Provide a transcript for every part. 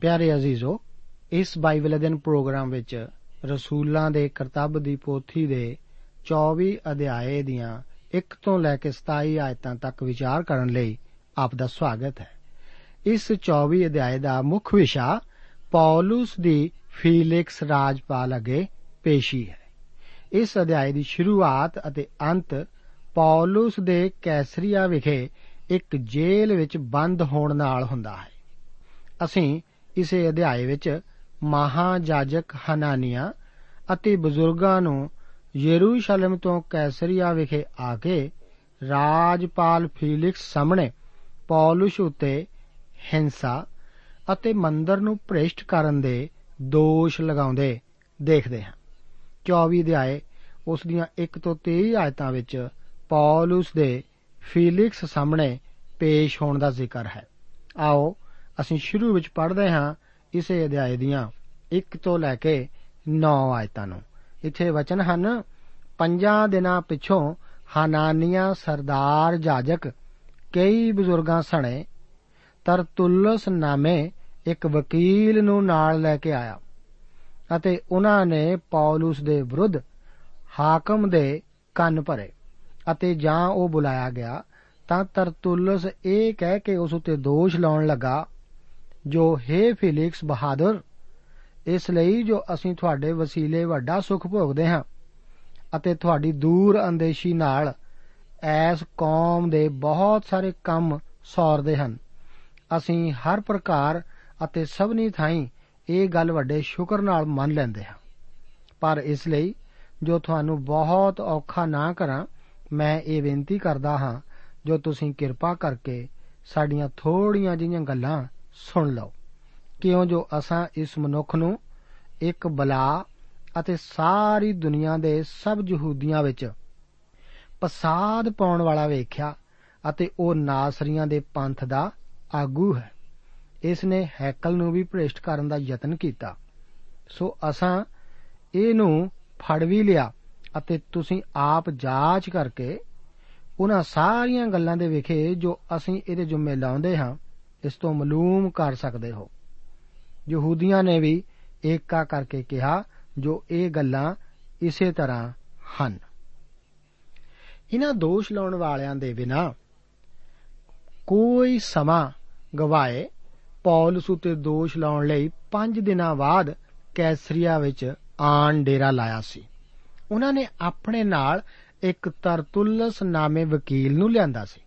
ਪਿਆਰੇ ਅਜ਼ੀਜ਼ੋ, ਇਸ Bible ਅਧਿਨ programme ਵਿੱਚ ਰਸੂਲਾਂ ਦੇ ਕਰਤੱਵ ਦੀ ਪੋਥੀ ਦੇ 24 ਅਧਿਆਏ ਦੀਆਂ 1 ਤੋਂ ਲੈ ਕੇ 27 ਆਇਤਾਂ ਤੱਕ ਵਿਚਾਰ ਕਰਨ ਲਈ ਆਪ ਦਾ ਸਵਾਗਤ ਹੈ। ਇਸ 24 ਅਧਿਆਏ ਦਾ ਮੁੱਖ ਵਿਸ਼ਾ ਪੌਲਸ ਦੀ ਫੀਲਿਕਸ ਰਾਜਪਾਲ ਅਗੇ ਪੇਸ਼ੀ ਹੈ। ਇਸ ਅਧਿਆਏ ਦੀ ਸ਼ੁਰੂਆਤ ਅਤੇ ਅੰਤ ਪੌਲਸ ਦੇ ਕੈਸਰੀਆ ਵਿਖੇ ਇੱਕ ਜੇਲ੍ਹ ਵਿੱਚ ਬੰਦ ਹੋਣ ਨਾਲ ਹੁੰਦਾ ਹੈ। ਅਸੀਂ ਇਸੇ ਅਧਿਆਏ ਵਿੱਚ ਮਹਾਜਾਜਕ ਹਨਾਨੀਆ ਅਤੇ ਬਜ਼ੁਰਗਾਂ ਨੂੰ ਯਰੂਸ਼ਲਮ ਤੋਂ ਕੈਸਰੀਆ ਵਿਖੇ ਆ ਕੇ ਰਾਜਪਾਲ ਫੀਲਿਕਸ ਸਾਹਮਣੇ ਪੌਲਸ ਉਤੇ ਹਿੰਸਾ ਅਤੇ ਮੰਦਰ ਨੂੰ ਭ੍ਰਿਸ਼ਟ ਕਰਨ ਦੇ ਦੋਸ਼ ਲਗਾਉਂਦੇ ਦੇਖਦੇ ਹਾਂ। 24 ਅਧਿਆਏ ਉਸ ਦੀਆਂ 1 ਤੋਂ 23 ਆਇਤਾਂ ਵਿੱਚ ਪੌਲਸ ਦੇ ਫੀਲਿਕਸ ਸਾਹਮਣੇ ਪੇਸ਼ ਹੋਣ ਦਾ ਜ਼ਿਕਰ ਹੈ। ਆਓ ਅਸੀਂ ਸ਼ੁਰੂ ਵਿੱਚ ਪੜ੍ਹਦੇ ਹਾਂ ਇਸੇ ਅਧਿਆਏ ਦੀਆਂ 1 ਤੋਂ ਲੈ ਕੇ 9 ਆਇਤਾਂ ਨੂੰ। ਇੱਥੇ ਵਚਨ ਹਨ, ਪੰਜਾਂ ਦਿਨਾਂ ਪਿਛੋਂ ਹਨਾਨੀਆ ਸਰਦਾਰ ਜਾਜਕ ਕਈ ਬਜ਼ੁਰਗਾਂ ਸਣੇ, ਤਰਤੁਲਸ ਨਾਮੇ ਇੱਕ ਵਕੀਲ ਨੂੰ ਨਾਲ ਲੈ ਕੇ ਆਇਆ ਅਤੇ ਉਹਨਾਂ ਨੇ ਪੌਲਸ ਦੇ ਵਿਰੁੱਧ ਹਾਕਮ ਦੇ ਕੰਨ ਭਰੇ ਅਤੇ ਜਾਂ ਉਹ ਬੁਲਾਇਆ ਗਿਆ ਤਾਂ ਤਰਤੁਲਸ ਇਹ ਕਹਿ ਕੇ ਉਸ ਉਤੇ ਦੋਸ਼ ਲਾਉਣ ਲੱਗਾ ਜੋ ਹੈ ਫਿਲਿਕਸ ਬਹਾਦਰ, ਇਸ ਲਈ ਜੋ ਅਸੀਂ ਤੁਹਾਡੇ ਵਸੀਲੇ ਵੱਡਾ ਸੁਖ ਭੋਗਦੇ ਹਾਂ ਅਤੇ ਤੁਹਾਡੀ ਦੂਰ ਅੰਦੇਸ਼ੀ ਨਾਲ ਐਸ ਕੌਮ ਦੇ ਬਹੁਤ ਸਾਰੇ ਕੰਮ ਸੌਰਦੇ ਹਨ। ਅਸੀਂ ਹਰ ਪ੍ਰਕਾਰ ਅਤੇ ਸਭਨੀ ਥਾਈਂ ਇਹ ਗੱਲ ਵੱਡੇ ਸ਼ੁਕਰ ਨਾਲ ਮੰਨ ਲੈਂਦੇ ਹਾਂ। ਪਰ ਇਸ ਲਈ ਜੋ ਤੁਹਾਨੂੰ ਬਹੁਤ ਔਖਾ ਨਾ ਕਰਾਂ, ਮੈਂ ਇਹ ਬੇਨਤੀ ਕਰਦਾ ਹਾਂ, ਜੋ ਤੁਸੀਂ ਕਿਰਪਾ ਕਰਕੇ ਸਾਡੀਆਂ ਥੋੜੀਆਂ ਜਿਹੀਆਂ ਗੱਲਾਂ ਸੁਣ ਲਓ। ਕਿਉਂ ਜੋ ਅਸਾਂ ਇਸ ਮਨੁੱਖ ਨੂੰ ਇੱਕ ਬਲਾ ਅਤੇ ਸਾਰੀ ਦੁਨੀਆ ਦੇ ਸਭ ਯਹੂਦੀਆਂ ਵਿੱਚ ਪਸਾਦ ਪਾਉਣ ਵਾਲਾ ਵੇਖਿਆ ਅਤੇ ਉਹ ਨਾਸਰੀਆਂ ਦੇ ਪੰਥ ਦਾ ਆਗੂ ਹੈ। ਇਸ ਨੇ ਹੈਕਲ ਨੂੰ ਵੀ ਭ੍ਰਿਸ਼ਟ ਕਰਨ ਦਾ ਯਤਨ ਕੀਤਾ। ਸੋ ਅਸਾਂ ਇਹਨੂੰ ਫੜ ਵੀ ਲਿਆ ਅਤੇ ਤੁਸੀਂ ਆਪ ਜਾਂਚ ਕਰਕੇ ਉਹਨਾਂ ਸਾਰੀਆਂ ਗੱਲਾਂ ਦੇ ਵਿਖੇ ਜੋ ਅਸੀਂ ਇਹਦੇ ਜੁਮੇ ਲਾਉਂਦੇ ਹਾਂ ਇਸ ਤੋਂ ਮਾਲੂਮ ਕਰ ਸਕਦੇ ਹੋ। ਯਹੂਦੀਆਂ ਨੇ ਵੀ ਏਕਾ ਕਰਕੇ ਕਿਹਾ, ਜੋ ਇਹ ਗੱਲਾਂ ਇਸੇ ਤਰ੍ਹਾਂ ਹਨ। ਇਹਨਾਂ ਦੋਸ਼ ਲਾਉਣ ਵਾਲਿਆਂ ਦੇ ਬਿਨਾ ਕੋਈ ਸਮਾਂ ਗਵਾਏ ਪੌਲਸ ਉਤੇ ਦੋਸ਼ ਲਾਉਣ ਲਈ 5 ਦਿਨਾਂ ਬਾਅਦ ਕੈਸਰੀਆ ਵਿੱਚ ਆਣ ਡੇਰਾ ਲਾਇਆ ਸੀ। ਉਹਨਾਂ ਨੇ ਆਪਣੇ ਨਾਲ ਇੱਕ ਤਰਤੁਲਸ ਨਾਮੇ ਵਕੀਲ ਨੂੰ ਲਿਆਂਦਾ ਸੀ।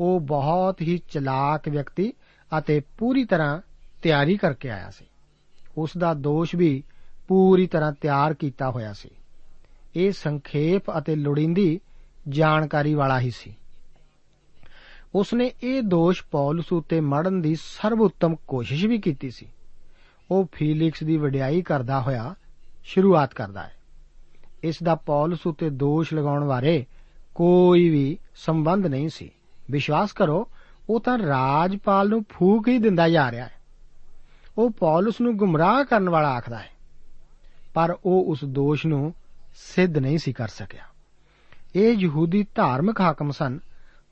ਉਹ ਬਹੁਤ ਹੀ ਚਲਾਕ ਵਿਅਕਤੀ ਅਤੇ ਪੂਰੀ ਤਰ੍ਹਾਂ ਤਿਆਰੀ ਕਰਕੇ ਆਇਆ ਸੀ। ਉਸ ਦਾ ਦੋਸ਼ ਵੀ ਪੂਰੀ ਤਰ੍ਹਾਂ ਤਿਆਰ ਕੀਤਾ ਹੋਇਆ ਸੀ। ਇਹ ਸੰਖੇਪ ਅਤੇ ਲੋੜੀਂਦੀ ਜਾਣਕਾਰੀ ਵਾਲਾ ਹੀ ਸੀ। ਉਸ ਨੇ ਇਹ ਦੋਸ਼ ਪੌਲਸ ਉਤੇ ਮੜਨ ਦੀ ਸਰਵਉੱਤਮ ਕੋਸ਼ਿਸ਼ ਵੀ ਕੀਤੀ ਸੀ। ਉਹ ਫੀਲਿਕਸ ਦੀ ਵਡਿਆਈ ਕਰਦਾ ਹੋਇਆ ਸ਼ੁਰੂਆਤ ਕਰਦਾ ਹੈ। ਇਸ ਦਾ ਪੌਲਸ ਉਤੇ ਦੋਸ਼ ਲਗਾਉਣ ਬਾਰੇ ਕੋਈ ਵੀ ਸੰਬੰਧ ਨਹੀਂ ਸੀ। ਵਿਸ਼ਵਾਸ ਕਰੋ, ਉਹ ਤਾਂ ਰਾਜਪਾਲ ਨੂੰ ਫੂਕ ਹੀ ਦਿੰਦਾ ਜਾ ਰਿਹਾ ਹੈ। ਉਹ ਪੌਲਸ ਨੂੰ ਗੁੰਮਰਾਹ ਕਰਨ ਵਾਲਾ ਆਖਦਾ ਹੈ। ਪਰ ਉਹ ਉਸ ਦੋਸ਼ ਨੂੰ ਸਿੱਧ ਨਹੀਂ ਸੀ ਕਰ ਸਕਿਆ। ਇਹ ਯਹੂਦੀ ਧਾਰਮਿਕ ਹਾਕਮ ਸਨ,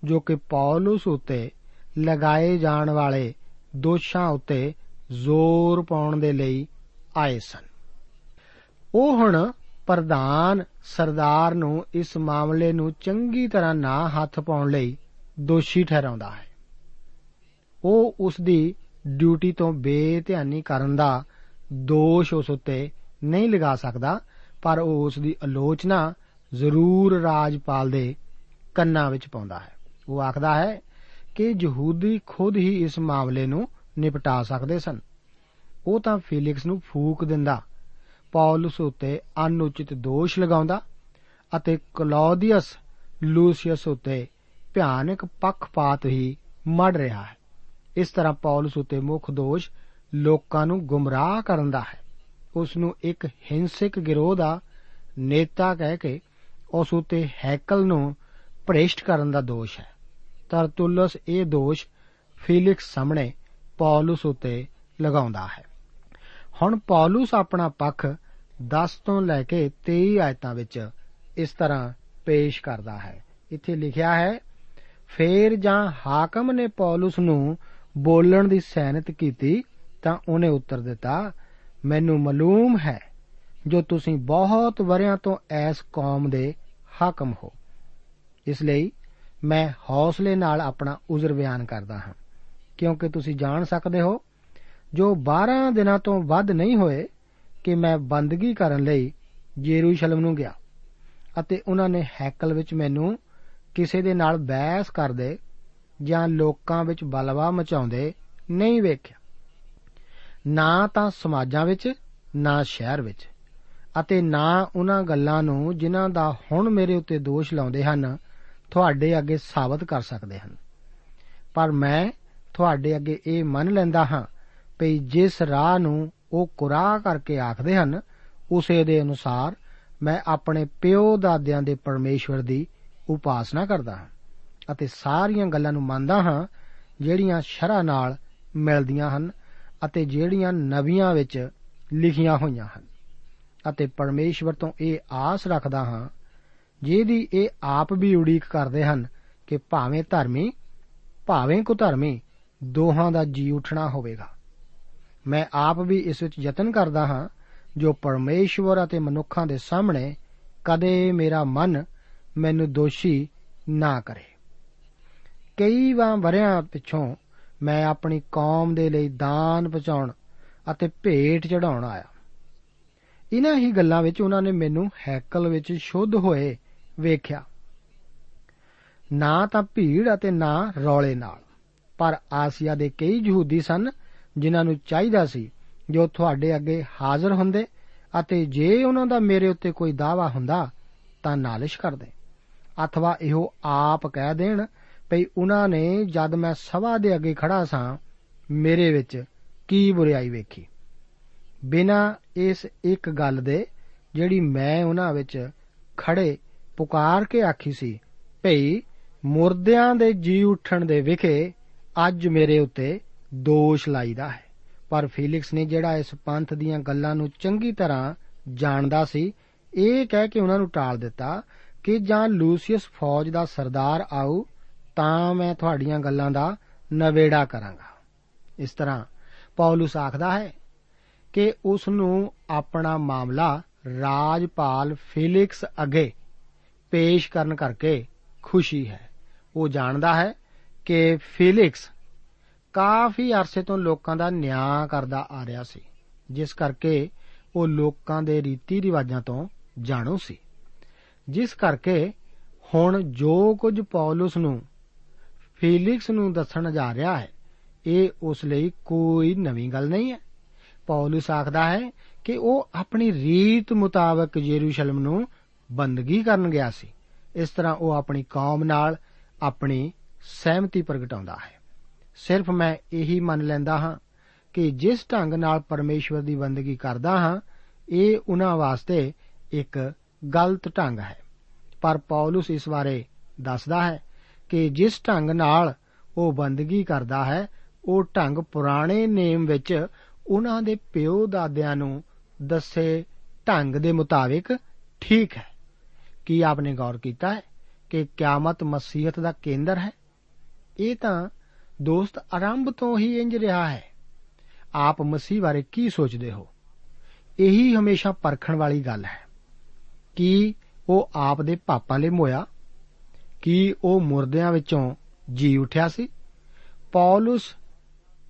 ਜੋ ਕਿ ਪੌਲਸ ਉਤੇ ਲਗਾਏ ਜਾਣ ਵਾਲੇ ਦੋਸ਼ਾਂ ਉਤੇ ਜ਼ੋਰ ਪਾਉਣ ਦੇ ਲਈ ਆਏ ਸਨ। ਉਹ ਹੁਣ ਪ੍ਰਧਾਨ ਸਰਦਾਰ ਨੂੰ ਇਸ ਮਾਮਲੇ ਨੂੰ ਚੰਗੀ ਤਰ੍ਹਾਂ ਨਾ ਹੱਥ ਪਾਉਣ ਲਈ ਦੋਸ਼ੀ ਠਹਿਰਾਉਂਦਾ ਹੈ। ਉਹ ਉਸ ਦੀ ਡਿਊਟੀ ਤੋਂ ਬੇਧਿਆਨੀ ਕਰਨ ਦਾ ਦੋਸ਼ ਉਸ ਉੱਤੇ ਨਹੀਂ ਲਗਾ ਸਕਦਾ, ਪਰ ਉਹ ਉਸ ਦੀ ਆਲੋਚਨਾ ਜ਼ਰੂਰ ਰਾਜਪਾਲ ਦੇ ਕੰਨਾਂ ਵਿੱਚ ਪਾਉਂਦਾ ਹੈ। ਉਹ ਆਖਦਾ ਹੈ ਕਿ ਯਹੂਦੀ ਖੁਦ ਹੀ ਇਸ ਮਾਮਲੇ ਨੂੰ ਨਿਪਟਾ ਸਕਦੇ ਸਨ। ਉਹ ਤਾਂ ਫੀਲਿਕਸ ਨੂੰ ਫੂਕ ਦਿੰਦਾ, ਪੌਲਸ ਉਤੇ ਅਨੁਚਿਤ ਦੋਸ਼ ਲਗਾਉਂਦਾ ਅਤੇ ਕਲੌਦੀਅਸ ਲੂਸੀਅਸ ਉਤੇ ਭਿਆਨਕ ਪੱਖਪਾਤ ਹੀ ਮੜ ਰਿਹਾ ਹੈ। ਇਸ ਤਰ੍ਹਾਂ ਪੌਲਸ ਉਤੇ ਮੁੱਖ ਦੋਸ਼ ਲੋਕਾਂ ਨੂੰ ਗੁੰਮਰਾਹ ਕਰਨ ਦਾ ਹੈ। ਉਸ ਨੂੰ ਇੱਕ ਹਿੰਸਕ ਗਿਰੋਹ ਦਾ ਨੇਤਾ ਕਹਿ ਕੇ ਉਸ ਉਤੇ ਹੈਕਲ ਨੂੰ ਭ੍ਰਿਸ਼ਟ ਕਰਨ ਦਾ ਦੋਸ਼ ਹੈ। ਤਰਤੁਲਸ ਇਹ ਦੋਸ਼ ਫੀਲਿਕਸ ਸਾਹਮਣੇ ਪੌਲਸ ਉਤੇ ਲਗਾਉਂਦਾ ਹੈ। ਹੁਣ ਪੌਲਸ ਆਪਣਾ ਪੱਖ 10 ਤੋਂ ਲੈ ਕੇ 23 ਆਇਤਾਂ ਵਿੱਚ ਇਸ ਤਰ੍ਹਾਂ ਪੇਸ਼ ਕਰਦਾ ਹੈ। ਇੱਥੇ ਲਿਖਿਆ ਹੈ ਫੇਰ ਜਾਂ ਹਾਕਮ ਨੇ ਪੌਲਸ ਨੂੰ ਬੋਲਣ ਦੀ ਸੈਨਤ ਕੀਤੀ ਤਾਂ ਉਹਨੇ ਉੱਤਰ ਦਿੱਤਾ, ਮੈਨੂੰ ਮਾਲੂਮ ਹੈ ਜੋ ਤੁਸੀਂ ਬਹੁਤ ਵਰਿਆਂ ਤੋਂ ਐਸ ਕੌਮ ਦੇ ਹਾਕਮ ਹੋ। ਇਸ ਲਈ ਮੈਂ ਹੌਸਲੇ ਨਾਲ ਆਪਣਾ ਉਜ਼ਰ ਬਿਆਨ ਕਰਦਾ ਹਾਂ। ਕਿਉਂਕਿ ਤੁਸੀਂ ਜਾਣ ਸਕਦੇ ਹੋ, ਜੋ 12 ਦਿਨਾਂ ਤੋਂ ਵੱਧ ਨਹੀਂ ਹੋਏ ਕਿ ਮੈਂ ਬੰਦਗੀ ਕਰਨ ਲਈ ਯਰੂਸ਼ਲਮ ਨੂੰ ਗਿਆ ਅਤੇ ਉਹਨਾਂ ਨੇ ਹੈਕਲ ਵਿੱਚ ਮੈਨੂੰ ਕਿਸੇ ਦੇ ਨਾਲ ਬਹਿਸ ਕਰਦੇ ਜਾਂ ਲੋਕਾਂ ਵਿੱਚ ਬਲਵਾ ਮਚਾਉਂਦੇ ਨਹੀਂ ਵੇਖਿਆ। ਨਾ ਤਾਂ ਸਮਾਜਾਂ ਵਿੱਚ, ਨਾ ਸ਼ਹਿਰ ਵਿੱਚ ਅਤੇ ਨਾ ਉਹਨਾਂ ਗੱਲਾਂ ਨੂੰ ਜਿਨ੍ਹਾਂ ਦਾ ਹੁਣ ਮੇਰੇ ਉੱਤੇ ਦੋਸ਼ ਲਾਉਂਦੇ ਹਨ, ਤੁਹਾਡੇ ਅੱਗੇ ਸਾਬਤ ਕਰ ਸਕਦੇ ਹਨ। ਪਰ ਮੈਂ ਤੁਹਾਡੇ ਅੱਗੇ ਇਹ ਮੰਨ ਲੈਂਦਾ ਹਾਂ ਕਿ ਜਿਸ ਰਾਹ ਨੂੰ ਉਹ ਕੁਰਾਹ ਕਰਕੇ ਆਖਦੇ ਹਨ, ਉਸੇ ਦੇ ਅਨੁਸਾਰ ਮੈਂ ਆਪਣੇ ਪਿਓ ਦਾਦਿਆਂ ਦੇ ਪਰਮੇਸ਼ਵਰ ਦੀ ਉਪਾਸਨਾ ਕਰਦਾ ਹਾਂ ਅਤੇ ਸਾਰੀਆਂ ਗੱਲਾਂ ਨੂੰ ਮੰਨਦਾ ਹਾਂ, ਜਿਹੜੀਆਂ ਸ਼ਰਾ ਨਾਲ ਮਿਲਦੀਆਂ ਹਨ ਅਤੇ ਜਿਹੜੀਆਂ ਨਵੀਆਂ ਵਿੱਚ ਲਿਖੀਆਂ ਹੋਈਆਂ ਹਨ। ਅਤੇ ਪਰਮੇਸ਼ਵਰ ਤੋਂ ਇਹ ਆਸ ਰੱਖਦਾ ਹਾਂ, ਜਿਹਦੀ ਇਹ ਆਪ ਵੀ ਉਡੀਕ ਕਰਦੇ ਹਨ ਕਿ ਭਾਵੇਂ ਧਰਮੀ, ਭਾਵੇਂ ਕੁਧਰਮੀ ਦੋਹਾਂ ਦਾ ਜੀ ਉੱਠਣਾ ਹੋਵੇਗਾ। ਮੈਂ ਆਪ ਵੀ ਇਸ ਵਿੱਚ ਯਤਨ ਕਰਦਾ ਹਾਂ, ਜੋ ਪਰਮੇਸ਼ਵਰ ਅਤੇ ਮਨੁੱਖਾਂ ਦੇ ਸਾਹਮਣੇ ਕਦੇ ਮੇਰਾ ਮਨ ਮੈਨੂੰ ਦੋਸ਼ੀ ਨਾ ਕਰੇ। ਕਈ ਵਾਰ ਵਰਿਆਂ ਪਿੱਛੋਂ ਮੈਂ ਆਪਣੀ ਕੌਮ ਦੇ ਲਈ ਦਾਨ ਪਹੁੰਚਾਉਣ ਅਤੇ ਭੇਟ ਚੜਾਉਣ ਆਇਆ। ਇਹਨਾਂ ਹੀ ਗੱਲਾਂ ਵਿੱਚ ਉਹਨਾਂ ਨੇ ਮੈਨੂੰ ਹੈਕਲ ਵਿੱਚ ਸ਼ੁੱਧ ਹੋਏ ਵੇਖਿਆ। ਨਾ ਤਾਂ ਭੀੜ ਅਤੇ ਨਾ ਰੌਲੇ ਨਾਲ, ਪਰ ਆਸੀਆ ਦੇ ਕਈ ਯਹੂਦੀ ਸਨ ਜਿਨ੍ਹਾਂ ਨੂੰ ਚਾਹੀਦਾ ਸੀ ਜੋ ਤੁਹਾਡੇ ਅੱਗੇ ਹਾਜ਼ਰ ਹੁੰਦੇ ਅਤੇ ਜੇ ਉਹਨਾਂ ਦਾ ਮੇਰੇ ਉੱਤੇ ਕੋਈ ਦਾਵਾ ਹੁੰਦਾ ਤਾਂ ਨਾਲਿਸ਼ ਕਰਦੇ। ਅਥਵਾ ਇਹੋ ਆਪ ਕਹਿ ਦੇਣ ਭਈ ਉਹਨਾਂ ਨੇ ਜਦ ਮੈਂ ਸਭਾ ਦੇ ਅੱਗੇ ਖੜਾ ਸਾਂ ਮੇਰੇ ਵਿੱਚ ਕੀ ਬੁਰੀਾਈ ਵੇਖੀ ਬਿਨਾ ਇਸ ਇੱਕ ਗੱਲ ਦੇ ਜਿਹੜੀ ਮੈਂ ਉਹਨਾਂ ਵਿੱਚ ਖੜੇ ਪੁਕਾਰ ਕੇ ਆਖੀ ਸੀ ਭਈ ਮੁਰਦਿਆਂ ਦੇ ਜੀ ਉੱਠਣ ਦੇ ਵਿਖੇ ਅੱਜ ਮੇਰੇ ਉੱਤੇ ਦੋਸ਼ ਲਾਈਦਾ ਹੈ ਪਰ ਫੀਲਿਕਸ ਨੇ ਜਿਹੜਾ ਇਸ ਪੰਥ ਦੀਆਂ ਗੱਲਾਂ ਨੂੰ ਚੰਗੀ ਤਰ੍ਹਾਂ ਜਾਣਦਾ ਸੀ ਇਹ ਕਹਿ ਕੇ ਉਹਨਾਂ ਨੂੰ ਟਾਲ ਦਿੱਤਾ ਕਿ ਜਾਂ ਲੂਸੀਅਸ ਫੌਜ ਦਾ ਸਰਦਾਰ ਆਊ, ਤਾਂ ਮੈਂ ਤੁਹਾਡੀਆਂ ਗੱਲਾਂ ਦਾ ਨਵੇੜਾ ਕਰਾਂਗਾ। ਇਸ ਤਰ੍ਹਾਂ ਪੌਲਸ ਆਖਦਾ ਹੈ ਕਿ ਉਸ ਨੂੰ ਆਪਣਾ ਮਾਮਲਾ ਰਾਜਪਾਲ ਫੀਲਿਕਸ ਅੱਗੇ ਪੇਸ਼ ਕਰਨ ਕਰਕੇ ਖੁਸ਼ੀ ਹੈ। ਉਹ ਜਾਣਦਾ ਹੈ ਕਿ ਫੀਲਿਕਸ ਕਾਫੀ ਅਰਸੇ ਤੋਂ ਲੋਕਾਂ ਦਾ ਨਿਆਂ ਕਰਦਾ ਆ ਰਿਹਾ ਸੀ, ਜਿਸ ਕਰਕੇ ਉਹ ਲੋਕਾਂ ਦੇ ਰੀਤੀ ਰਿਵਾਜਾਂ ਤੋਂ ਜਾਣੂ ਸੀ। ਜਿਸ ਕਰਕੇ ਹੁਣ ਜੋ ਕੁਝ ਪੌਲਸ ਨੂੰ, ਫੀਲਿਕਸ ਨੂੰ ਦੱਸਣ ਜਾ ਰਿਹਾ ਹੈ, ਇਹ ਉਸ ਲਈ ਕੋਈ ਨਵੀਂ ਗੱਲ ਨਹੀਂ ਹੈ। ਪੌਲਸ ਆਖਦਾ ਹੈ ਕਿ ਉਹ ਆਪਣੀ ਰੀਤ ਮੁਤਾਬਕ ਯਰੂਸ਼ਲਮ ਨੂੰ ਬੰਦਗੀ ਕਰਨ ਗਿਆ ਸੀ। ਇਸ ਤਰ੍ਹਾਂ ਉਹ ਆਪਣੀ ਕੌਮ ਨਾਲ ਆਪਣੀ ਸਹਿਮਤੀ ਪ੍ਰਗਟਾਉਂਦਾ ਹੈ। ਸਿਰਫ ਮੈਂ ਇਹੀ ਮੰਨ ਲੈਂਦਾ ਹਾਂ ਕਿ ਜਿਸ ਢੰਗ ਨਾਲ ਪਰਮੇਸ਼ਵਰ ਦੀ ਬੰਦਗੀ ਕਰਦਾ ਹਾਂ, ਇਹ ਉਹਨਾਂ ਵਾਸਤੇ ਇੱਕ ਗਲਤ ਢੰਗ ਹੈ। ਪਰ ਪੌਲਸ ਇਸ ਬਾਰੇ ਦੱਸਦਾ ਹੈ ਕਿ ਜਿਸ ਢੰਗ ਨਾਲ ਉਹ ਬੰਦਗੀ ਕਰਦਾ ਹੈ, ਉਹ ਢੰਗ ਪੁਰਾਣੇ ਨੇਮ ਵਿੱਚ ਉਹਨਾਂ ਦੇ ਪਿਓ ਦਾਦਿਆਂ ਨੂੰ ਦੱਸੇ ਢੰਗ ਦੇ ਮੁਤਾਬਿਕ ਠੀਕ ਹੈ। ਕੀ ਆਪਨੇ ਗੌਰ ਕੀਤਾ ਹੈ ਕਿ ਕਿਆਮਤ ਮਸੀਹਤ ਦਾ ਕੇਂਦਰ ਹੈ? ਇਹ ਤਾਂ ਦੋਸਤ ਆਰੰਭ ਤੋਂ ਹੀ ਇੰਜ ਰਿਹਾ ਹੈ। ਆਪ ਮਸੀਹ ਬਾਰੇ ਕੀ ਸੋਚਦੇ ਹੋ? ਇਹੀ ਹਮੇਸ਼ਾ ਪਰਖਣ ਵਾਲੀ ਗੱਲ ਹੈ। ਕਿ ਉਹ ਆਪ ਦੇ ਪਾਪਾਂ ਲਈ ਮੋਇਆ? ਕਿ ਉਹ ਮੁਰਦਿਆਂ ਵਿੱਚੋਂ ਜੀ ਉਠਿਆ ਸੀ? ਪੌਲਸ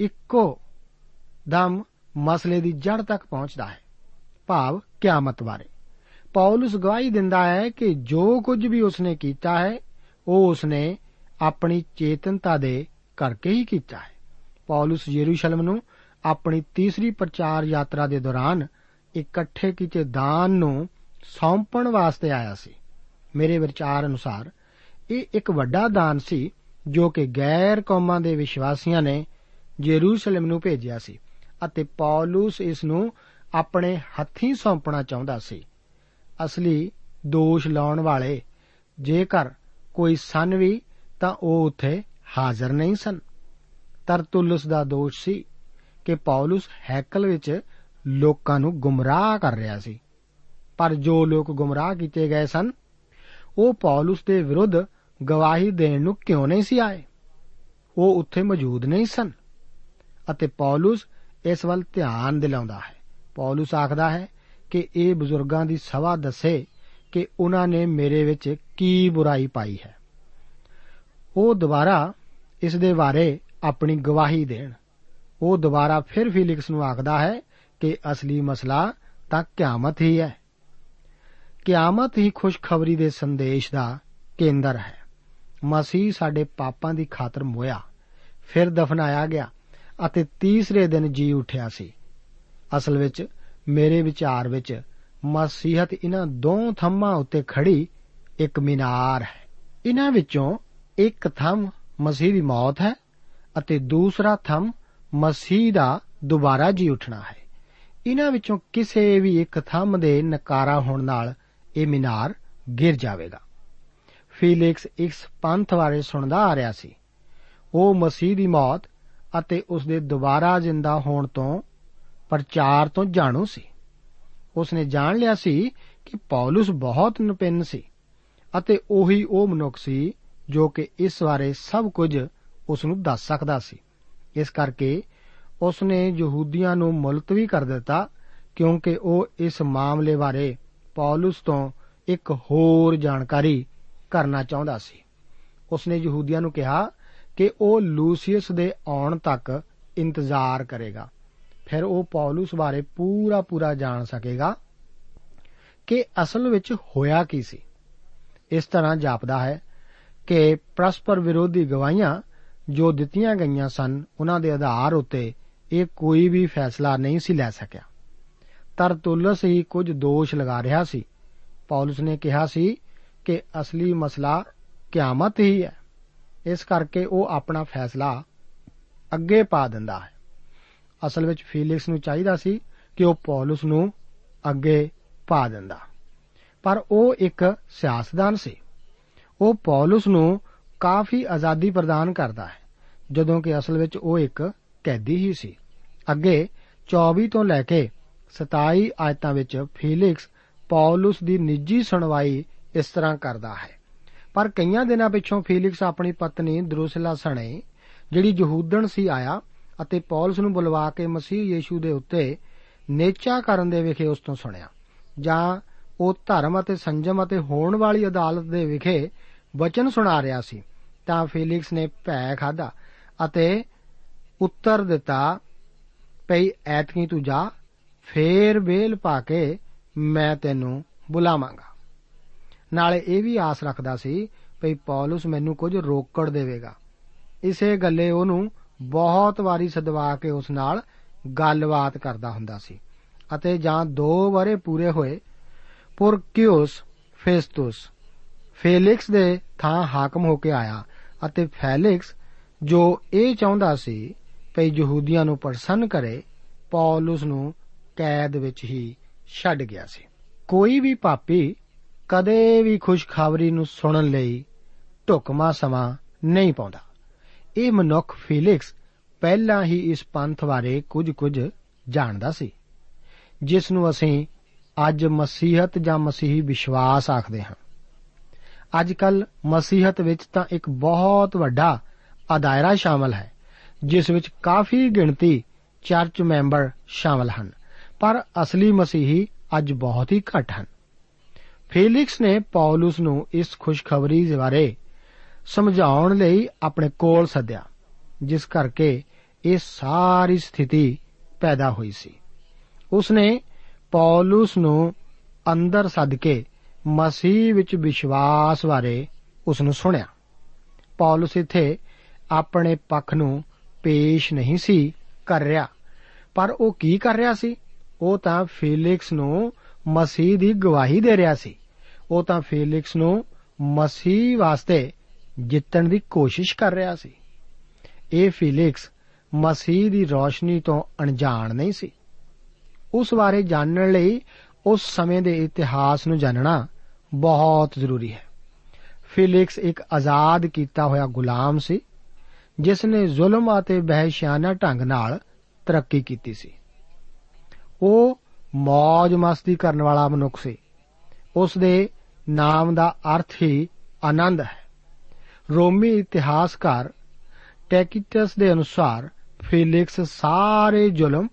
ਇੱਕੋ ਦਮ ਮਸਲੇ ਦੀ ਜੜ ਤੱਕ ਪਹੁੰਚਦਾ ਹੈ। ਭਾਵ ਕਿਆਮਤ ਬਾਰੇ। ਪੌਲਸ ਗਵਾਹੀ ਦਿੰਦਾ ਹੈ ਕਿ ਜੋ ਕੁਝ ਵੀ ਉਸਨੇ ਕੀਤਾ ਹੈ, ਉਹ ਉਸਨੇ ਆਪਣੀ ਚੇਤਨਤਾ ਦੇ ਕਰਕੇ ਹੀ ਕੀਤਾ ਹੈ। ਪੌਲਸ ਯਰੂਸ਼ਲਮ ਨੂੰ ਆਪਣੀ ਤੀਸਰੀ ਪ੍ਰਚਾਰ ਯਾਤਰਾ ਦੇ ਦੌਰਾਨ ਇਕੱਠੇ ਕੀਤੇ ਦਾਨ ਨੂੰ ਸੌਂਪਣ ਵਾਸਤੇ ਆਇਆ ਸੀ। ਮੇਰੇ ਵਿਚਾਰ ਅਨੁਸਾਰ ਇਹ ਇੱਕ ਵੱਡਾ ਦਾਨ ਸੀ ਜੋ ਕਿ ਗੈਰ ਕੌਮਾਂ ਦੇ ਵਿਸ਼ਵਾਸੀਆਂ ਨੇ ਯਰੂਸ਼ਲਮ ਨੂੰ ਭੇਜਿਆ ਸੀ ਅਤੇ ਪੌਲਸ ਇਸ ਨੂੰ ਆਪਣੇ ਹੱਥੀਂ ਸੌਂਪਣਾ ਚਾਹੁੰਦਾ ਸੀ। ਅਸਲੀ ਦੋਸ਼ ਲਾਉਣ ਵਾਲੇ ਜੇਕਰ ਕੋਈ ਸਨ ਵੀ ਤਾਂ ਉਹ ਉੱਥੇ ਹਾਜ਼ਰ ਨਹੀਂ ਸਨ। ਤਰਤੁਲਸ ਦਾ ਦੋਸ਼ ਸੀ ਕਿ ਪੌਲਸ ਹੈਕਲ ਵਿੱਚ ਲੋਕਾਂ ਨੂੰ ਗੁੰਮਰਾਹ ਕਰ ਰਿਹਾ ਸੀ। ਪਰ ਜੋ ਲੋਕ ਗੁੰਮਰਾਹ ਕੀਤੇ ਗਏ ਸਨ, ਉਹ ਪੌਲਸ ਦੇ ਵਿਰੁੱਧ ਗਵਾਹੀ ਦੇਣ ਨੂੰ ਕਿਉਂ ਨਹੀਂ ਸੀ ਆਏ? ਉਹ ਉੱਥੇ ਮੌਜੂਦ ਨਹੀਂ ਸਨ ਅਤੇ ਪੌਲਸ ਇਸ ਵੱਲ ਧਿਆਨ ਦਿਲਾਉਂਦਾ ਹੈ। ਪੌਲਸ ਆਖਦਾ ਹੈ ਕਿ ਇਹ ਬਜ਼ੁਰਗਾਂ ਦੀ ਸਭਾ ਦੱਸੇ ਕਿ ਉਹਨਾਂ ਨੇ ਮੇਰੇ ਵਿੱਚ ਕੀ ਬੁਰਾਈ ਪਾਈ ਹੈ। ਉਹ ਦੁਬਾਰਾ ਇਸ ਦੇ ਬਾਰੇ ਆਪਣੀ ਗਵਾਹੀ ਦੇਣ। ਉਹ ਦੁਬਾਰਾ ਫਿਰ ਫਿਲਿਕਸ ਨੂੰ ਆਖਦਾ ਹੈ ਕਿ ਅਸਲੀ ਮਸਲਾ ਤਾਂ ਕਿਆਮਤ ਹੀ ਹੈ। ਕਿਆਮਤ ਹੀ ਖੁਸ਼ਖਬਰੀ ਦੇ ਸੰਦੇਸ਼ ਦਾ ਕੇਂਦਰ ਹੈ। ਮਸੀਹ ਸਾਡੇ ਪਾਪਾਂ ਦੀ ਖਾਤਰ ਮੋਇਆ, ਫਿਰ ਦਫਨਾਇਆ ਗਿਆ ਅਤੇ ਤੀਸਰੇ ਦਿਨ ਜੀ ਉੱਠਿਆ ਸੀ। ਅਸਲ ਵਿੱਚ, ਮੇਰੇ ਵਿਚਾਰ ਵਿੱਚ ਮਸੀਹਤ ਇਹਨਾਂ ਦੋ ਥੰਮਾਂ ਉੱਤੇ ਖੜੀ ਇੱਕ ਮੀਨਾਰ ਹੈ। ਇਹਨਾਂ ਵਿੱਚੋਂ ਇੱਕ ਥੰਮ ਮਸੀਹ ਦੀ ਮੌਤ ਹੈ ਅਤੇ ਦੂਸਰਾ ਥੰਮ ਮਸੀਹ ਦਾ ਦੁਬਾਰਾ ਜੀ ਉੱਠਣਾ ਹੈ। ਇਹਨਾਂ ਵਿੱਚੋਂ ਕਿਸੇ ਵੀ ਇੱਕ ਥੰਮ ਦੇ ਨਕਾਰਾ ਹੋਣ ਨਾਲ ਇਹ ਮੀਨਾਰ ਗਿਰ ਜਾਵੇਗਾ। ਫੀਲਿਕਸ ਇਸ ਪੰਥ ਬਾਰੇ ਸੁਣਦਾ ਆ ਰਿਹਾ ਸੀ। ਉਹ ਮਸੀਹ ਦੀ ਮੌਤ ਅਤੇ ਉਸ ਦੇ ਦੁਬਾਰਾ ਜ਼ਿੰਦਾ ਹੋਣ ਤੋਂ ਪ੍ਰਚਾਰ ਤੋਂ ਜਾਣੂ ਸੀ। ਉਸ ਨੇ ਜਾਣ ਲਿਆ ਸੀ ਕਿ ਪੌਲਸ ਬਹੁਤ ਨਪਿੰਨ ਸੀ ਅਤੇ ਉਹੀ ਉਹ ਮਨੁੱਖ ਸੀ ਜੋ ਕਿ ਇਸ ਬਾਰੇ ਸਭ ਕੁਝ ਉਸ ਨੂੰ ਦੱਸ ਸਕਦਾ ਸੀ। ਇਸ ਕਰਕੇ ਉਸ ਨੇ ਯਹੂਦੀਆਂ ਨੂੰ ਮੁਲਤਵੀ ਕਰ ਦਿੱਤਾ ਕਿਉਂਕਿ ਉਹ ਇਸ ਮਾਮਲੇ ਬਾਰੇ ਪੌਲਸ ਤੋਂ ਇੱਕ ਹੋਰ ਜਾਣਕਾਰੀ ਕਰਨਾ ਚਾਹੁੰਦਾ ਸੀ। ਉਸ ਨੇ ਯਹੂਦੀਆਂ ਨੂੰ ਕਿਹਾ ਕਿ ਉਹ ਲੂਸੀਅਸ ਦੇ ਆਉਣ ਤੱਕ ਇੰਤਜ਼ਾਰ ਕਰੇਗਾ। ਫਿਰ ਉਹ ਪੌਲਸ ਬਾਰੇ ਪੂਰਾ ਪੂਰਾ ਜਾਣ ਸਕੇਗਾ ਕਿ ਅਸਲ ਵਿੱਚ ਹੋਇਆ ਕੀ ਸੀ। ਇਸ ਤਰ੍ਹਾਂ ਜਾਪਦਾ ਹੈ ਕਿ ਪਰਸਪਰ ਵਿਰੋਧੀ ਗਵਾਹੀਆਂ ਜੋ ਦਿੱਤੀਆਂ ਗਈਆਂ ਸਨ, ਉਹਨਾਂ ਦੇ ਆਧਾਰ ਉੱਤੇ ਇਹ ਕੋਈ ਵੀ ਫੈਸਲਾ ਨਹੀਂ ਸੀ ਲੈ ਸਕਿਆ। ਤਰਤੁਲਸ ਹੀ ਕੁਝ ਦੋਸ਼ ਲਗਾ ਰਿਹਾ ਸੀ। ਪੌਲਸ ਨੇ ਕਿਹਾ ਸੀ ਕਿ ਅਸਲੀ ਮਸਲਾ ਕਿਆਮਤ ਹੀ ਹੈ। ਇਸ ਕਰਕੇ ਉਹ ਆਪਣਾ ਫੈਸਲਾ ਅੱਗੇ ਪਾ ਦਿੰਦਾ ਹੈ। ਅਸਲ ਵਿੱਚ ਫੀਲਿਕਸ ਨੂੰ ਚਾਹੀਦਾ ਸੀ ਕਿ ਉਹ ਪੌਲਸ ਨੂੰ ਅੱਗੇ ਪਾ ਦਿੰਦਾ। ਪਰ ਉਹ ਇੱਕ ਸਿਆਸਤਦਾਨ ਸੀ। ਉਹ ਪੌਲਸ ਨੂੰ ਕਾਫੀ ਆਜ਼ਾਦੀ ਪ੍ਰਦਾਨ ਕਰਦਾ ਹੈ, ਜਦੋਂ ਕਿ ਅਸਲ ਵਿੱਚ ਉਹ ਇੱਕ ਕੈਦੀ ਹੀ ਸੀ। ਅੱਗੇ 24 ਤੋਂ ਲੈ ਕੇ 27 ਆਇਤਾਂ ਵਿੱਚ ਫੀਲਿਕਸ ਪੌਲਸ ਦੀ ਨਿੱਜੀ ਸੁਣਵਾਈ ਇਸ ਤਰ੍ਹਾਂ ਕਰਦਾ ਹੈ। ਪਰ ਕਈਆਂ ਦਿਨਾਂ ਪਿੱਛੋਂ ਫੀਲਿਕਸ ਆਪਣੀ ਪਤਨੀ ਦਰੂਸਿਲਾ ਸਣੇ, ਜਿਹੜੀ ਯਹੂਦਣ ਸੀ ਆਇਆ ਅਤੇ ਪੌਲਸ ਨੂੰ ਬੁਲਵਾ ਕੇ ਮਸੀਹ ਯੀਸ਼ੂ ਦੇ ਉੱਤੇ ਨੇਚਾ ਕਰਨ ਦੇ ਵਿਖੇ ਉਸ ਤੋਂ ਸੁਣਿਆ, ਜਾਂ ਉਹ ਧਰਮ ਅਤੇ ਸੰਜਮ ਅਤੇ ਹੋਣ ਵਾਲੀ ਅਦਾਲਤ ਦੇ ਵਿਖੇ ਵਚਨ ਸੁਣਾ ਰਿਹਾ ਸੀ, ਤਾਂ ਫੀਲਿਕਸ ਨੇ ਭੈ ਖਾਦਾ ਅਤੇ ਉੱਤਰ ਦਿੱਤਾ ਪਈ ਐਤਕੀ ਤੂੰ ਜਾ ਫੇਰ ਵੇਲ ਪਾ ਕੇ ਮੈਂ ਤੈਨੂੰ ਬੁਲਾਵਾਂਗਾ। ਨਾਲੇ ਇਹ ਵੀ ਆਸ ਰੱਖਦਾ ਸੀ ਭਈ ਪੌਲਸ ਮੈਨੂੰ ਕੁਝ ਰੋਕੜ ਦੇਵੇਗਾ। ਇਸੇ ਗੱਲੇ ਉਹਨੂੰ ਬਹੁਤ ਵਾਰੀ ਸਦਵਾ ਕੇ ਉਸ ਨਾਲ ਗੱਲਬਾਤ ਕਰਦਾ ਹੁੰਦਾ ਸੀ ਅਤੇ ਜਾਂ 2 ਬਰੇ ਪੂਰੇ ਹੋਏ, ਪੁਰਕਿਉਸ ਫੇਸਟਸ ਫੇਲਿਕਸ ਦੇ ਥਾਂ ਹਾਕਮ ਹੋ ਕੇ ਆਇਆ ਅਤੇ ਫੈਲਿਕਸ ਜੋ ਇਹ ਚਾਹੁੰਦਾ ਸੀ ਭਈ ਯਹੂਦੀਆਂ ਨੂੰ ਪ੍ਰਸੰਨ ਕਰੇ, ਪੌਲਸ ਨੂੰ ਕੈਦ ਵਿੱਚ ਹੀ ਛੱਡ ਗਿਆ ਸੀ। ਕੋਈ ਵੀ ਪਾਪੀ ਕਦੇ ਵੀ ਖੁਸ਼ਖਬਰੀ ਨੂੰ ਸੁਣਨ ਲਈ ਢੁਕਮਾ ਸਮਾਂ ਨਹੀਂ ਪਾਉਂਦਾ। ਇਹ ਮਨੁੱਖ ਫੀਲਿਕਸ ਪਹਿਲਾਂ ਹੀ ਇਸ ਪੰਥ ਬਾਰੇ ਕੁਝ ਕੁਝ ਜਾਣਦਾ ਸੀ, ਜਿਸ ਨੂੰ ਅਸੀਂ ਅੱਜ ਮਸੀਹਤ ਜਾਂ ਮਸੀਹੀ ਵਿਸ਼ਵਾਸ ਆਖਦੇ ਹਾਂ। ਅੱਜ ਕੱਲ ਮਸੀਹਤ ਵਿੱਚ ਤਾਂ ਇੱਕ ਬਹੁਤ ਵੱਡਾ ਅਦਾਇਰਾ ਸ਼ਾਮਲ ਹੈ, ਜਿਸ ਵਿੱਚ ਕਾਫੀ ਗਿਣਤੀ ਚਰਚ ਮੈਂਬਰ ਸ਼ਾਮਲ ਹਨ। ਪਰ ਅਸਲੀ ਮਸੀਹੀ ਅੱਜ ਬਹੁਤ ਹੀ ਘੱਟ ਹਨ। ਫੇਲਿਕਸ ਨੇ ਪੌਲਸ ਨੂੰ ਇਸ ਖੁਸ਼ਖਬਰੀ ਦੇ ਬਾਰੇ ਸਮਝਾਉਣ ਲਈ ਆਪਣੇ ਕੋਲ ਸੱਦਿਆ, ਜਿਸ ਕਰਕੇ ਇਹ ਸਾਰੀ ਸਥਿਤੀ ਪੈਦਾ ਹੋਈ ਸੀ। ਉਸਨੇ ਪੌਲਸ ਨੂੰ ਅੰਦਰ ਸੱਦ ਕੇ ਮਸੀਹ ਵਿੱਚ ਵਿਸ਼ਵਾਸ ਬਾਰੇ ਉਸ ਨੂੰ ਸੁਣਿਆ। ਪੌਲਸ ਇੱਥੇ ਆਪਣੇ ਪੱਖ ਨੂੰ ਪੇਸ਼ ਨਹੀਂ ਸੀ ਕਰ ਰਿਹਾ, ਪਰ ਉਹ ਕੀ ਕਰ ਰਿਹਾ ਸੀ? ਉਹ ਤਾਂ ਫੀਲਿਕਸ ਨੂੰ ਮਸੀਹ ਦੀ ਗਵਾਹੀ ਦੇ ਰਿਹਾ ਸੀ। ਉਹ ਤਾਂ ਫੀਲਿਕਸ ਨੂੰ ਮਸੀਹ ਵਾਸਤੇ ਜਿੱਤਣ ਦੀ ਕੋਸ਼ਿਸ਼ ਕਰ ਰਿਹਾ ਸੀ। ਇਹ ਫੀਲਿਕਸ ਮਸੀਹ ਦੀ ਰੋਸ਼ਨੀ ਤੋਂ ਅਣਜਾਣ ਨਹੀਂ ਸੀ। ਉਸ ਬਾਰੇ ਜਾਣਨ ਲਈ ਉਸ ਸਮੇਂ ਦੇ ਇਤਿਹਾਸ ਨੂੰ ਜਾਣਨਾ ਬਹੁਤ ਜ਼ਰੂਰੀ ਹੈ। ਫੀਲਿਕਸ ਇੱਕ ਆਜ਼ਾਦ ਕੀਤਾ ਹੋਇਆ ਗੁਲਾਮ ਸੀ ਜਿਸ ਨੇ ਜ਼ੁਲਮ ਅਤੇ ਬਹਿਸ਼ਾਨਾ ਢੰਗ ਨਾਲ ਤਰੱਕੀ ਕੀਤੀ ਸੀ। ਉਹ ਮौज ਮਸਤੀ ਕਰਨ ਵਾਲਾ ਮਨੁੱਖ ਸੀ। ਉਸ ਦੇ ਨਾਮ ਦਾ ਅਰਥ ਹੀ ਆਨੰਦ ਹੈ। ਰੋਮੀ ਇਤਿਹਾਸਕਾਰ ਟੈਕਿਟਸ ਦੇ ਅਨੁਸਾਰ ਫੀਲਿਕਸ ਸਾਰੇ ਜ਼ੁਲਮ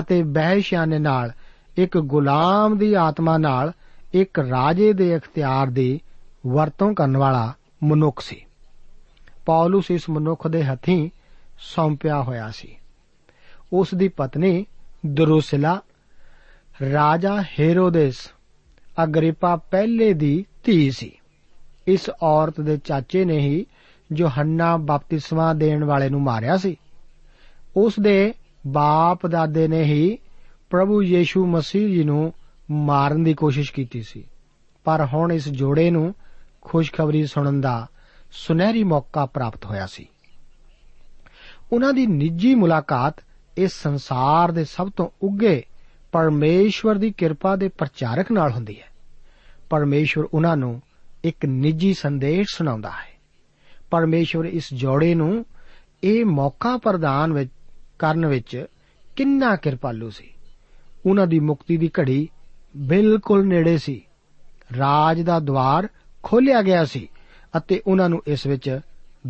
ਅਤੇ ਬਹਿਸ਼ਿਆਨੇ ਨਾਲ, ਇੱਕ ਗੁਲਾਮ ਦੀ ਆਤਮਾ ਨਾਲ, ਇੱਕ ਰਾਜੇ ਦੇ ਇਖਤਿਆਰ ਦੀ ਵਰਤੋਂ ਕਰਨ ਵਾਲਾ ਮਨੁੱਖ ਸੀ। ਪੌਲਸ ਇਸ ਮਨੁੱਖ ਦੇ ਹੱਥੀਂ ਸੌਂਪਿਆ ਹੋਇਆ ਸੀ। ਉਸ ਦੀ ਪਤਨੀ ਦਰੁਸਿਲਾ, ਰਾਜਾ ਹੈਰੋਦੇਸ ਅਗਰੀਪਾ ਪਹਿਲੇ ਦੀ ਧੀ ਸੀ। ਇਸ ਔਰਤ ਦੇ ਚਾਚੇ ਨੇ ਹੀ ਯੋਹੰਨਾ ਬਪਤਿਸਮਾ ਦੇਣ ਵਾਲੇ ਨੂੰ ਮਾਰਿਆ ਸੀ। ਉਸ ਦੇ ਬਾਪ ਦਾਦੇ ਨੇ ਹੀ ਪ੍ਰਭੂ ਯੀਸ਼ੂ ਮਸੀਹ ਜੀ ਨੂੰ ਮਾਰਨ ਦੀ ਕੋਸ਼ਿਸ਼ ਕੀਤੀ ਸੀ। ਪਰ ਹੁਣ ਇਸ ਜੋੜੇ ਨੂੰ ਖੁਸ਼ਖਬਰੀ ਸੁਣਨ ਦਾ ਸੁਨਹਿਰੀ ਮੌਕਾ ਪ੍ਰਾਪਤ ਹੋਇਆ ਸੀ। ਉਹਨਾਂ ਦੀ ਨਿੱਜੀ ਮੁਲਾਕਾਤ ਇਸ ਸੰਸਾਰ ਦੇ ਸਭ ਤੋਂ ਉੱਗੇ ਪਰਮੇਸ਼ਵਰ ਦੀ ਕਿਰਪਾ ਦੇ ਪ੍ਰਚਾਰਕ ਨਾਲ ਹੁੰਦੀ ਹੈ। ਪਰਮੇਸ਼ਵਰ ਉਹਨਾਂ ਨੂੰ ਇੱਕ ਨਿੱਜੀ ਸੰਦੇਸ਼ ਸੁਣਾਉਂਦਾ ਹੈ। ਪਰਮੇਸ਼ਵਰ ਇਸ ਜੋੜੇ ਨੂੰ ਇਹ ਮੌਕਾ ਪ੍ਰਦਾਨ ਵਿੱਚ, ਕਰਨ ਵਿੱਚ ਕਿੰਨਾ ਕਿਰਪਾਲੂ ਸੀ। ਉਹਨਾਂ ਦੀ ਮੁਕਤੀ ਦੀ ਘੜੀ ਬਿਲਕੁਲ ਨੇੜੇ ਸੀ। ਰਾਜ ਦਾ ਦਵਾਰ ਖੋਲ੍ਹਿਆ ਗਿਆ ਸੀ ਅਤੇ ਉਹਨਾਂ ਨੂੰ ਇਸ ਵਿੱਚ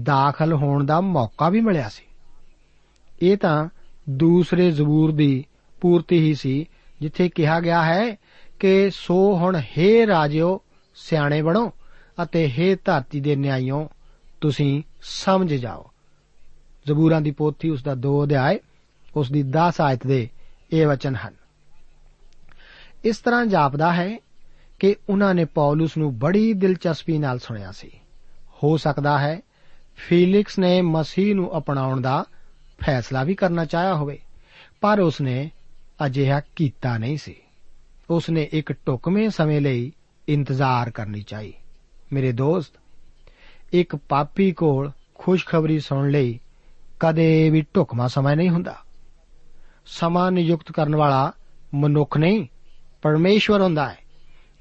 ਦਾਖਲ ਹੋਣ ਦਾ ਮੌਕਾ ਵੀ ਮਿਲਿਆ ਸੀ। ਇਹ ਤਾਂ ਦੂਸਰੇ ਜ਼ਬੂਰ ਦੀ ਪੂਰਤੀ ਹੀ ਸੀ, ਜਿੱਥੇ ਕਿਹਾ ਗਿਆ ਹੈ ਕਿ ਸੋ ਹੁਣ ਹੇ ਰਾਜਿਓ ਸਿਆਣੇ ਬਣੋ ਅਤੇ ਹੇ ਧਰਤੀ ਦੇ ਨਿਆਂਇਓ, ਤੁਸੀਂ ਸਮਝ ਜਾਓ। ਜ਼ਬੂਰਾਂ ਦੀ ਪੋਥੀ ਉਸ ਦਾ 2 ਅਧਿਆਇ, ਉਸ ਦੀ 10 ਆਇਤ ਦੇ ਇਹ ਵਚਨ ਹਨ। ਇਸ ਤਰ੍ਹਾਂ ਜਾਪਦਾ ਹੈ ਕਿ ਉਹਨਾਂ ਨੇ ਪੌਲਸ ਨੂੰ ਬੜੀ ਦਿਲਚਸਪੀ ਨਾਲ ਸੁਣਿਆ ਸੀ। ਹੋ ਸਕਦਾ ਹੈ ਫੀਲਿਕਸ ਨੇ ਮਸੀਹ ਨੂੰ ਅਪਣਾਉਣ ਦਾ ਫੈਸਲਾ ਵੀ ਕਰਨਾ ਚਾਹਿਆ ਹੋਵੇ, ਪਰ ਉਸਨੇ ਅਜਿਹਾ ਕੀਤਾ ਨਹੀਂ ਸੀ। ਉਸਨੇ ਇੱਕ ਟੁਕਮੇ ਸਮੇਂ ਲਈ ਇੰਤਜ਼ਾਰ ਕਰਨੀ ਚਾਹੀ। ਮੇਰੇ ਦੋਸਤ, ਇੱਕ ਪਾਪੀ ਕੋਲ ਖੁਸ਼ਖਬਰੀ ਸੁਣਨ ਲਈ ਕਦੇ ਵੀ ਢੁਕਮਾ ਸਮਾਂ ਨਹੀਂ ਹੁੰਦਾ। ਸਮਾਂ ਨਿਯੁਕਤ ਕਰਨ ਵਾਲਾ ਮਨੁੱਖ ਨਹੀਂ, ਪਰਮੇਸ਼ਵਰ ਹੁੰਦਾ ਹੈ।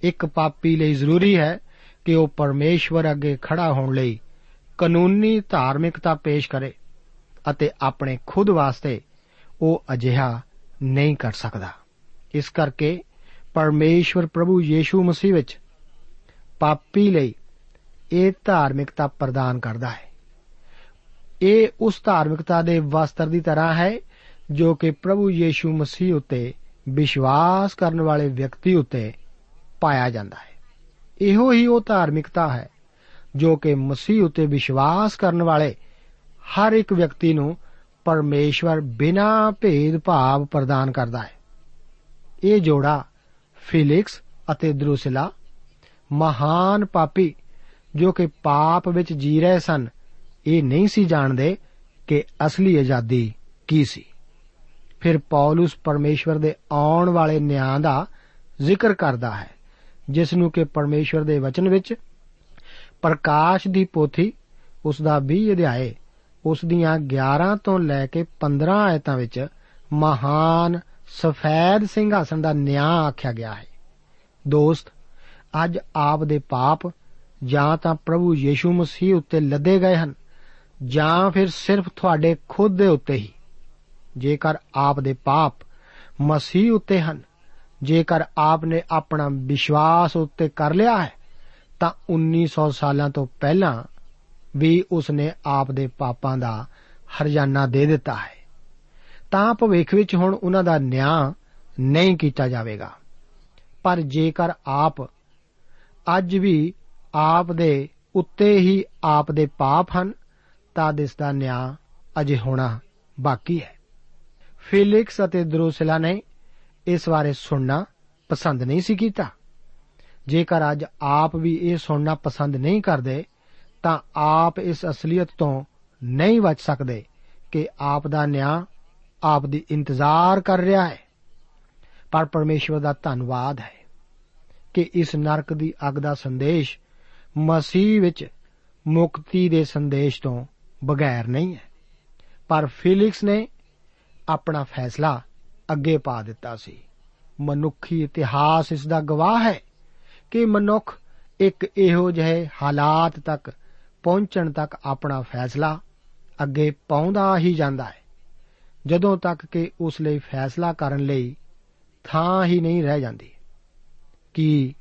ਇੱਕ ਪਾਪੀ ਲਈ ਜ਼ਰੂਰੀ ਹੈ ਕਿ ਉਹ ਪਰਮੇਸ਼ਵਰ ਅੱਗੇ ਖੜਾ ਹੋਣ ਲਈ ਕਾਨੂੰਨੀ ਧਾਰਮਿਕਤਾ ਪੇਸ਼ ਕਰੇ। ਅਤੇ ਆਪਣੇ ਖੁਦ ਵਾਸਤੇ ਉਹ ਅਜਿਹਾ ਨਹੀਂ ਕਰ ਸਕਦਾ। ਇਸ ਕਰਕੇ ਪਰਮੇਸ਼ਵਰ ਪ੍ਰਭੂ ਯੀਸ਼ੂ ਮਸੀਹ ਵਿੱਚ ਪਾਪੀ ਲਈ ਇਹ ਧਾਰਮਿਕਤਾ ਪ੍ਰਦਾਨ ਕਰਦਾ ਹੈ। ਇਹ ਉਸ ਧਾਰਮਿਕਤਾ ਦੇ ਵਸਤਰ ਦੀ ਤਰ੍ਹਾਂ ਹੈ ਜੋ ਕਿ ਪ੍ਰਭੂ ਯੀਸ਼ੂ ਮਸੀਹ ਉਤੇ ਵਿਸ਼ਵਾਸ ਕਰਨ ਵਾਲੇ ਵਿਅਕਤੀ ਉਤੇ ਪਾਇਆ ਜਾਂਦਾ ਹੈ। ਇਹੋ ਹੀ ਉਹ ਧਾਰਮਿਕਤਾ ਹੈ ਜੋ ਕਿ ਮਸੀਹ ਉਤੇ ਵਿਸ਼ਵਾਸ ਕਰਨ ਵਾਲੇ ਹਰ ਇੱਕ ਵਿਅਕਤੀ ਨੂੰ ਪਰਮੇਸ਼ਵਰ ਬਿਨਾ ਭੇਦ ਭਾਵ ਪ੍ਰਦਾਨ ਕਰਦਾ ਹੈ। ਇਹ ਜੋੜਾ ਫਿਲਿਕਸ ਅਤੇ ਦਰੂਸਿਲਾ, ਮਹਾਨ ਪਾਪੀ ਜੋ ਕਿ ਪਾਪ ਵਿੱਚ ਜੀ ਰਹੇ ਸਨ, ਇਹ ਨਹੀਂ ਸੀ ਜਾਣਦੇ ਕਿ ਅਸਲੀ ਆਜ਼ਾਦੀ ਕੀ ਸੀ। ਫਿਰ ਪੌਲਸ ਪਰਮੇਸ਼ਵਰ ਦੇ ਆਉਣ ਵਾਲੇ ਨਿਆਂ ਦਾ ਜ਼ਿਕਰ ਕਰਦਾ ਹੈ, ਜਿਸ ਨੂੰ ਕਿ ਪਰਮੇਸ਼ਵਰ ਦੇ ਵਚਨ ਵਿੱਚ ਪ੍ਰਕਾਸ਼ ਦੀ ਪੋਥੀ, ਉਸ ਦਾ 20 ਅਧਿਆਏ ਉਸ ਦੀਆਂ 11 ਤੋਂ ਲੈ ਕੇ 15 ਆਇਤਾਂ ਵਿੱਚ ਮਹਾਨ ਸਫੈਦ ਸਿੰਘਾਸਨ ਦਾ ਨਿਆਂ ਆਖਿਆ ਗਿਆ ਹੈ। ਦੋਸਤ, ਅੱਜ ਆਪ ਦੇ ਪਾਪ ਜਾਂ ਤਾਂ ਪ੍ਰਭੂ ਯੀਸ਼ੂ ਮਸੀਹ ਉੱਤੇ ਲੱਦੇ ਗਏ ਹਨ, ਜਾਂ ਫਿਰ ਸਿਰਫ ਤੁਹਾਡੇ ਖੁਦ ਦੇ ਉੱਤੇ ਹੀ। ਜੇਕਰ ਆਪ ਦੇ ਪਾਪ ਮਸੀਹ ਉੱਤੇ ਹਨ, ਜੇਕਰ ਆਪ ਨੇ ਆਪਣਾ ਵਿਸ਼ਵਾਸ ਉੱਤੇ ਕਰ ਲਿਆ ਹੈ, ਤਾਂ 1900 ਸਾਲਾਂ ਤੋਂ ਪਹਿਲਾਂ ਵੀ ਉਸ ਨੇ ਆਪ ਦੇ ਪਾਪਾਂ ਦਾ ਹਰਜਾਨਾ ਦੇ ਦਿੱਤਾ ਹੈ। ਤਾਂ ਭਵਿੱਖ ਵਿੱਚ ਹੁਣ ਉਹਨਾਂ ਦਾ ਨਿਆਂ ਨਹੀਂ ਕੀਤਾ ਜਾਵੇਗਾ। ਪਰ ਜੇਕਰ ਆਪ ਅੱਜ ਵੀ ਆਪ ਦੇ ਉੱਤੇ ਹੀ ਆਪ ਦੇ ਪਾਪ ਹਨ ਤਾਂ ਇਸ ਦਾ ਨਿਆਂ ਅਜੇ ਹੋਣਾ ਬਾਕੀ ਹੈ। ਫਿਲਿਕਸ ਅਤੇ ਦਰੂਸਿਲਾ ਨੇ ਇਸ ਬਾਰੇ ਸੁਣਨਾ ਪਸੰਦ ਨਹੀਂ ਸੀ ਕੀਤਾ। ਜੇਕਰ ਅੱਜ ਆਪ ਵੀ ਇਹ ਸੁਣਨਾ ਪਸੰਦ ਨਹੀਂ ਕਰਦੇ ਤਾਂ ਆਪ ਇਸ ਅਸਲੀਅਤ ਤੋਂ ਨਹੀਂ ਬਚ ਸਕਦੇ ਕਿ ਆਪ ਦਾ ਨਿਆਂ ਆਪ ਦੀ ਇੰਤਜ਼ਾਰ ਕਰ ਰਿਹਾ ਹੈ। ਪਰ ਪਰਮੇਸ਼ਵਰ ਦਾ ਧੰਨਵਾਦ ਹੈ ਕਿ ਇਸ ਨਰਕ ਦੀ ਅੱਗ ਦਾ ਸੰਦੇਸ਼ ਮਸੀਹ ਵਿੱਚ ਮੁਕਤੀ ਦੇ ਸੰਦੇਸ਼ ਤੋਂ ਬਗੈਰ ਨਹੀਂ ਹੈ। ਪਰ ਫਿਲਿਕਸ ਨੇ ਆਪਣਾ ਫੈਸਲਾ ਅੱਗੇ ਪਾ ਦਿੱਤਾ ਸੀ। ਮਨੁੱਖੀ ਇਤਿਹਾਸ ਇਸ ਦਾ ਗਵਾਹ ਹੈ ਕਿ ਮਨੁੱਖ ਇੱਕ ਇਹੋ ਜਿਹੇ ਹਾਲਾਤ ਤੱਕ ਪਹੁੰਚਣ ਤੱਕ ਆਪਣਾ ਫੈਸਲਾ ਅੱਗੇ ਪਾਉਂਦਾ ਹੀ ਜਾਂਦਾ ਹੈ। ਜਦੋਂ ਤੱਕ ਕਿ ਉਸ ਲਈ ਫੈਸਲਾ ਕਰਨ ਲਈ ਥਾਂ ਹੀ ਨਹੀਂ ਰਹਿ ਜਾਂਦੀ। ਕਿ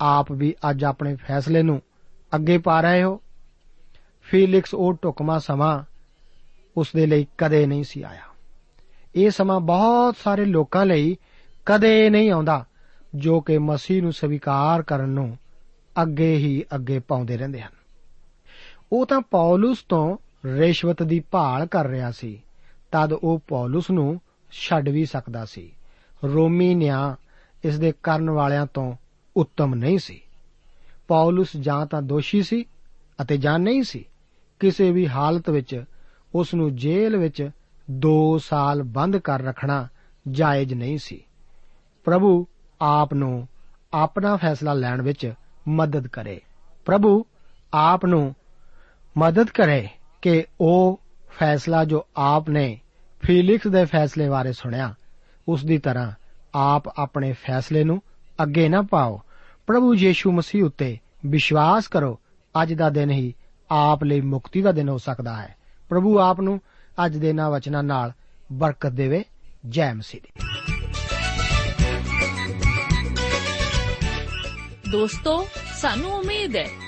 ਆਪ ਵੀ ਅੱਜ ਆਪਣੇ ਫੈਸਲੇ ਨੂੰ ਅੱਗੇ ਪਾ ਰਹੇ ਹੋ? ਫੀਲਿਕਸ ਉਹ ਟੁਕਮਾ ਸਮਾਂ ਉਸ ਦੇ ਲਈ ਕਦੇ ਨਹੀਂ ਸੀ ਆਇਆ। ਇਹ ਸਮਾਂ ਬਹੁਤ ਸਾਰੇ ਲੋਕਾਂ ਲਈ ਕਦੇ ਨਹੀਂ ਆਉਂਦਾ ਜੋ ਕਿ ਮਸੀਹ ਨੂੰ ਸਵੀਕਾਰ ਕਰਨ ਨੂੰ ਅੱਗੇ ਹੀ ਅੱਗੇ ਪਾਉਂਦੇ ਰਹਿੰਦੇ ਹਨ। ਉਹ ਤਾਂ ਪੌਲਸ ਤੋਂ ਰਿਸ਼ਵਤ ਦੀ ਭਾਲ ਕਰ ਰਿਹਾ ਸੀ। ਤਦ ਉਹ ਪੌਲਸ ਨੂੰ ਛੱਡ ਵੀ ਸਕਦਾ ਸੀ। ਰੋਮੀ ਨਿਆਂ ਇਸ ਦੇ ਕਰਨ ਵਾਲਿਆਂ ਤੋਂ ਉੱਤਮ ਨਹੀਂ ਸੀ। ਪੌਲਸ ਜਾਂ ਤਾਂ ਦੋਸ਼ੀ ਸੀ ਅਤੇ ਜਾਂ ਨਹੀਂ ਸੀ। ਕਿਸੇ ਵੀ ਹਾਲਤ ਵਿੱਚ ਉਸ ਨੂੰ ਜੇਲ੍ਹ ਵਿੱਚ 2 ਸਾਲ ਬੰਦ ਕਰ ਰੱਖਣਾ ਜਾਇਜ਼ ਨਹੀਂ ਸੀ। ਪ੍ਰਭੂ ਆਪ ਨੂੰ ਆਪਣਾ ਫੈਸਲਾ ਲੈਣ ਵਿੱਚ ਮਦਦ ਕਰੇ। ਪ੍ਰਭੂ ਆਪ ਨੂੰ ਮਦਦ ਕਰੇ ਕਿ ਉਹ ਫੈਸਲਾ ਜੋ ਆਪ ਨੇ ਫੀਲਿਕਸ ਦੇ ਫੈਸਲੇ ਬਾਰੇ ਸੁਣਿਆ, ਉਸ ਦੀ ਤਰ੍ਹਾਂ ਆਪ ਆਪਣੇ ਫੈਸਲੇ ਨੂੰ ਅੱਗੇ ਨਾ ਪਾਓ। ਪ੍ਰਭੂ ਯੀਸ਼ੂ ਮਸੀਹ ਉੱਤੇ ਵਿਸ਼ਵਾਸ ਕਰੋ, ਅੱਜ ਦਾ ਦਿਨ ਹੀ ਆਪ ਲਈ ਮੁਕਤੀ ਦਾ ਦਿਨ ਹੋ ਸਕਦਾ ਹੈ। ਪ੍ਰਭੂ ਆਪ ਨੂੰ ਅੱਜ ਦੇ ਇਹਨਾਂ ਵਚਨਾਂ ਨਾਲ ਬਰਕਤ ਦੇਵੇ। ਜੈ ਮਸੀਹ ਦੀ। ਦੋਸਤੋ, ਸਾਨੂੰ ਉਮੀਦ ਹੈ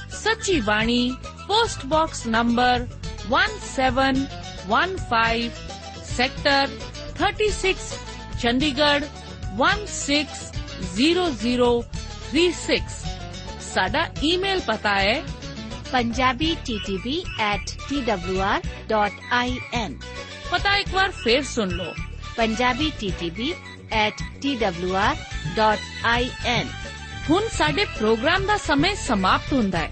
Sachi Bani post box number 1715 sector 36 Chandigarh 160036 ਸਾਡਾ ਈਮੇਲ ਪਤਾ ਹੈ punjabi.ttb@twr.in ਪਤਾ ਇੱਕ ਵਾਰ ਫੇਰ ਸੁਣ ਲਓ punjabi.ttb@twr.in ਹੁਣ ਸਾਡੇ ਪ੍ਰੋਗਰਾਮ ਦਾ ਸਮੇਂ ਸਮਾਪਤ ਹੁੰਦਾ ਹੈ